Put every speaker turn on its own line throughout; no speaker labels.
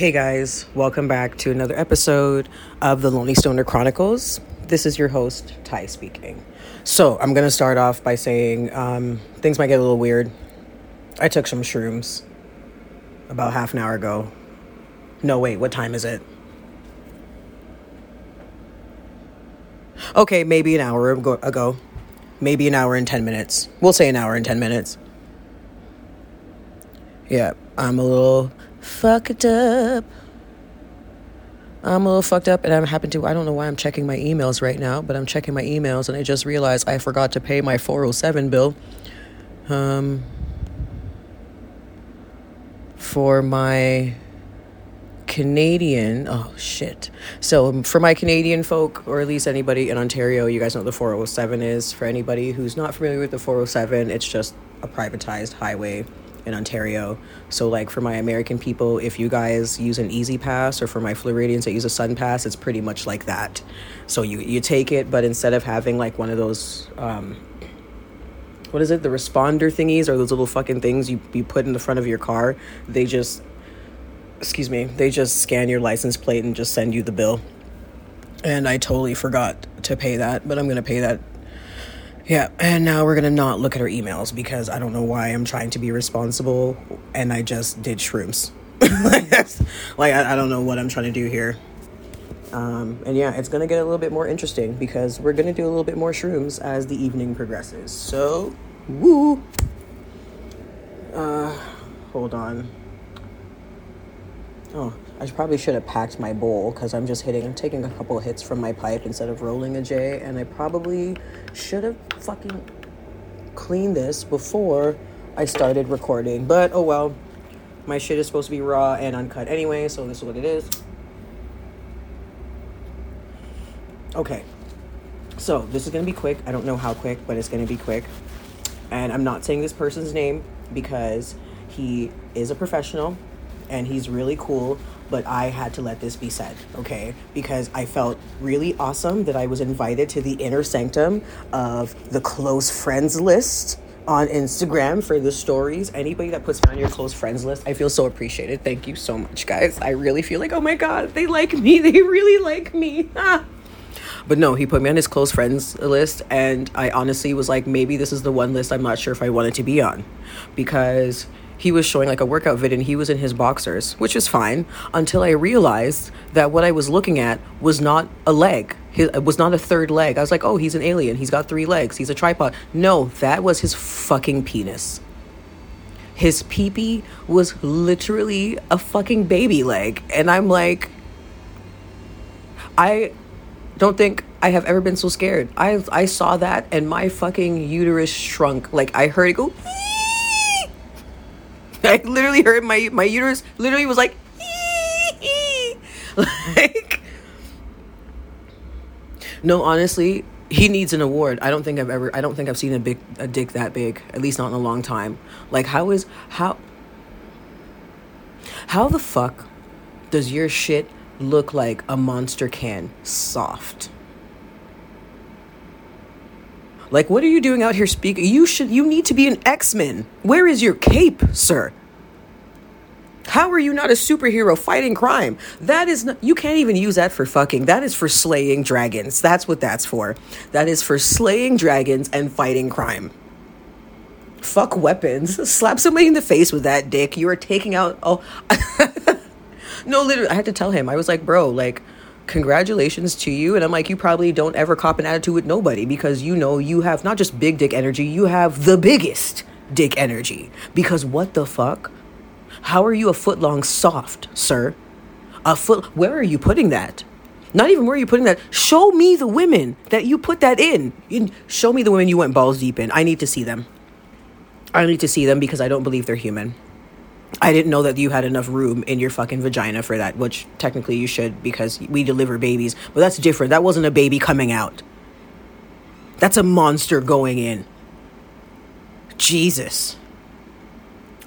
Hey guys, welcome back to another episode of the Lonely Stoner Chronicles. This is your host, Ty speaking. So, I'm gonna start off by saying um, things might get a little weird. I took some shrooms about half an hour ago. No, wait, what time is it? Okay, maybe an hour ago. Maybe an hour and 10 minutes. We'll say an hour and 10 minutes. Yeah, I'm a little fucked up. I'm a little fucked up, and I'm happen to. I don't know why I'm checking my emails right now, but I'm checking my emails, and I just realized I forgot to pay my 407 bill. Um, for my Canadian. Oh shit! So um, for my Canadian folk, or at least anybody in Ontario, you guys know what the 407 is. For anybody who's not familiar with the 407, it's just a privatized highway in Ontario. So, like for my American people, if you guys use an E-ZPass, or for my Floridians that use a Sun Pass, it's pretty much like that. So you you take it, but instead of having like one of those. Um, what is it? The responder thingies or those little fucking things you, you put in the front of your car. They just, excuse me, they just scan your license plate and just send you the bill. And I totally forgot to pay that, but I'm going to pay that yeah, and now we're gonna not look at our emails because I don't know why I'm trying to be responsible and I just did shrooms. like, I, I, don't know what I'm trying to do here. Um, and yeah, it's gonna get a little bit more interesting because we're gonna do a little bit more shrooms as the evening progresses. So, woo! Uh, hold on. Oh, I probably should have packed my bowl because I'm just hitting, I'm taking a couple hits from my pipe instead of rolling a J. And I probably should have fucking cleaned this before I started recording. But oh well, my shit is supposed to be raw and uncut anyway, so this is what it is. Okay, so this is gonna be quick. I don't know how quick, but it's gonna be quick. And I'm not saying this person's name because he is a professional and he's really cool but I had to let this be said, okay? Because I felt really awesome that I was invited to the inner sanctum of the close friends list on Instagram for the stories. Anybody that puts me on your close friends list, I feel so appreciated. Thank you so much, guys. I really feel like, oh my God, they like me. They really like me. But no, he put me on his close friends list, and I honestly was like, maybe this is the one list I'm not sure if I wanted to be on because he was showing like a workout vid and he was in his boxers, which is fine until I realized that what I was looking at was not a leg. It was not a third leg. I was like, oh, he's an alien. He's got three legs. He's a tripod. No, that was his fucking penis. His peepee was literally a fucking baby leg. And I'm like, I don't think I have ever been so scared. I I saw that and my fucking uterus shrunk. Like I heard it go. I literally heard my my uterus literally was like like No, honestly, he needs an award. I don't think I've ever I don't think I've seen a big a dick that big, at least not in a long time. Like how is how how the fuck does your shit look like a monster can soft? Like, what are you doing out here speaking? You should, you need to be an X Men. Where is your cape, sir? How are you not a superhero fighting crime? That is not, you can't even use that for fucking. That is for slaying dragons. That's what that's for. That is for slaying dragons and fighting crime. Fuck weapons. Slap somebody in the face with that dick. You are taking out. Oh. no, literally, I had to tell him. I was like, bro, like, congratulations to you. And I'm like, you probably don't ever cop an attitude with nobody because you know you have not just big dick energy, you have the biggest dick energy. Because what the fuck? How are you a foot long soft, sir? A foot, where are you putting that? Not even where are you putting that. Show me the women that you put that in. Show me the women you went balls deep in. I need to see them. I need to see them because I don't believe they're human. I didn't know that you had enough room in your fucking vagina for that, which technically you should because we deliver babies. But that's different. That wasn't a baby coming out. That's a monster going in. Jesus.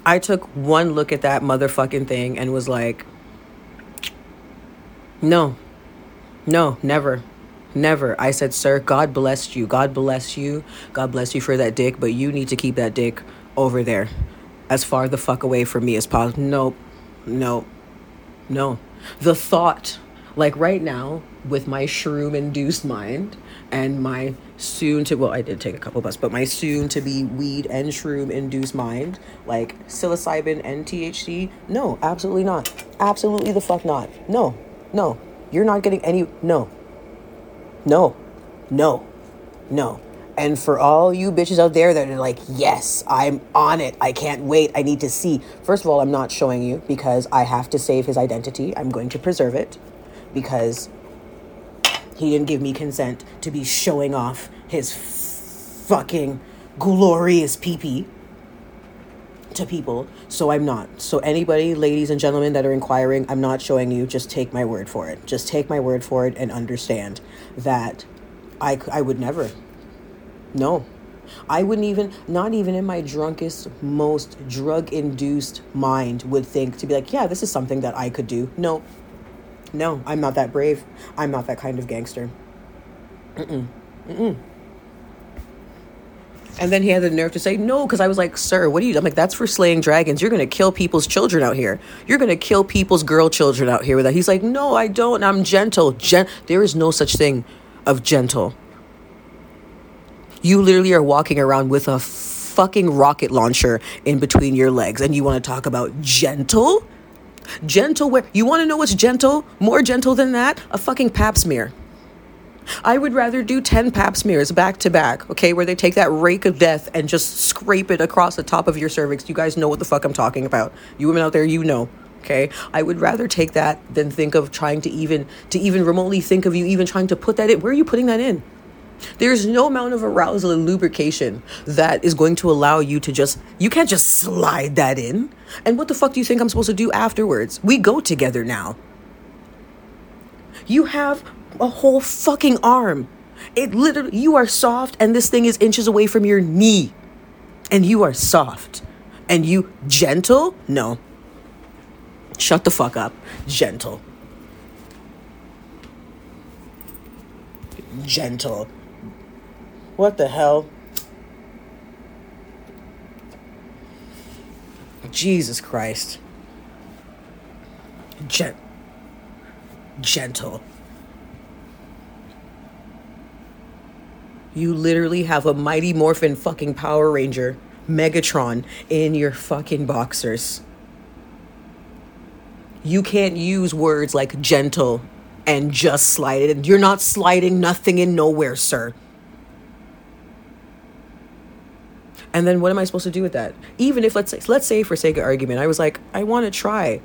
I took one look at that motherfucking thing and was like, no, no, never, never. I said, sir, God bless you. God bless you. God bless you for that dick, but you need to keep that dick over there as far the fuck away from me as possible. Nope, nope, No. The thought, like right now, with my shroom induced mind and my soon to, well, I did take a couple bus, but my soon to be weed and shroom induced mind, like psilocybin and THC, no, absolutely not. Absolutely the fuck not. No, no. You're not getting any, no. No, no, no. And for all you bitches out there that are like, yes, I'm on it. I can't wait. I need to see. First of all, I'm not showing you because I have to save his identity. I'm going to preserve it because he didn't give me consent to be showing off his fucking glorious peepee to people. So I'm not. So anybody, ladies and gentlemen that are inquiring, I'm not showing you. Just take my word for it. Just take my word for it and understand that I, I would never no. I wouldn't even, not even in my drunkest, most drug induced mind, would think to be like, yeah, this is something that I could do. No. No, I'm not that brave. I'm not that kind of gangster. Mm-mm. Mm-mm. And then he had the nerve to say no, because I was like, sir, what are you? I'm like, that's for slaying dragons. You're going to kill people's children out here. You're going to kill people's girl children out here with that. He's like, no, I don't. I'm gentle. Gen- there is no such thing of gentle. You literally are walking around with a fucking rocket launcher in between your legs and you want to talk about gentle? Gentle where you want to know what's gentle? More gentle than that? A fucking pap smear. I would rather do 10 pap smears back to back, okay, where they take that rake of death and just scrape it across the top of your cervix. You guys know what the fuck I'm talking about. You women out there, you know. Okay? I would rather take that than think of trying to even to even remotely think of you even trying to put that in. Where are you putting that in? There's no amount of arousal and lubrication that is going to allow you to just, you can't just slide that in. And what the fuck do you think I'm supposed to do afterwards? We go together now. You have a whole fucking arm. It literally, you are soft, and this thing is inches away from your knee. And you are soft. And you gentle? No. Shut the fuck up. Gentle. Gentle. What the hell? Jesus Christ. Gent- gentle. You literally have a Mighty Morphin fucking Power Ranger, Megatron, in your fucking boxers. You can't use words like gentle and just slide it. You're not sliding nothing in nowhere, sir. And then what am I supposed to do with that? Even if let's say, let's say for sake of argument, I was like, I want to try.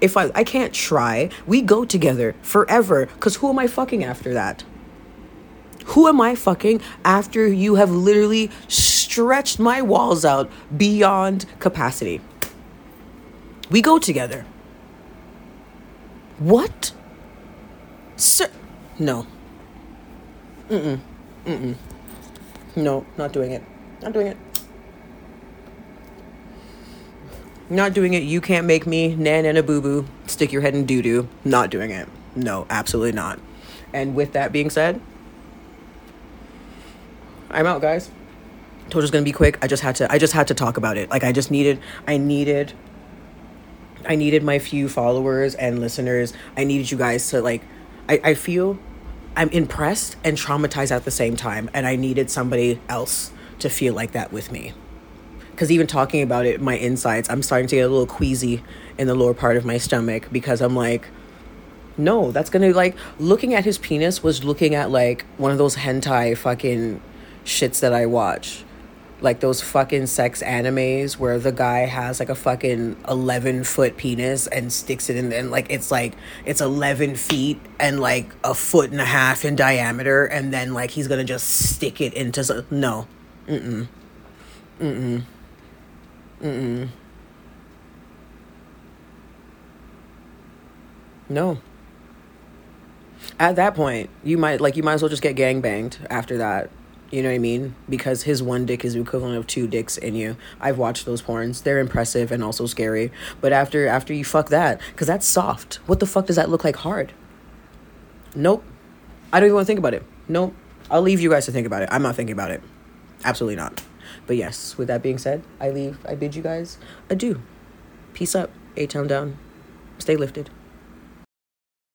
If I I can't try, we go together forever. Cause who am I fucking after that? Who am I fucking after you have literally stretched my walls out beyond capacity? We go together. What? Sir, no. Mm-mm. Mm-mm. No, not doing it. Not doing it. Not doing it. You can't make me nan and a boo boo. Stick your head in doo doo. Not doing it. No, absolutely not. And with that being said, I'm out, guys. Told you gonna be quick. I just had to. I just had to talk about it. Like I just needed. I needed. I needed my few followers and listeners. I needed you guys to like. I, I feel I'm impressed and traumatized at the same time, and I needed somebody else to feel like that with me because even talking about it, my insides, I'm starting to get a little queasy in the lower part of my stomach because I'm like, no, that's gonna like looking at his penis was looking at like one of those hentai fucking shits that I watch. Like those fucking sex animes where the guy has like a fucking 11 foot penis and sticks it in, and like it's like it's 11 feet and like a foot and a half in diameter, and then like he's gonna just stick it into. So- no. Mm mm. Mm mm. Mm-mm. No. At that point, you might like you might as well just get gang banged after that. You know what I mean? Because his one dick is the equivalent of two dicks in you. I've watched those porns. They're impressive and also scary. But after after you fuck that, because that's soft. What the fuck does that look like hard? Nope. I don't even want to think about it. Nope. I'll leave you guys to think about it. I'm not thinking about it. Absolutely not. But yes, with that being said, I leave. I bid you guys adieu. Peace up. A town down. Stay lifted.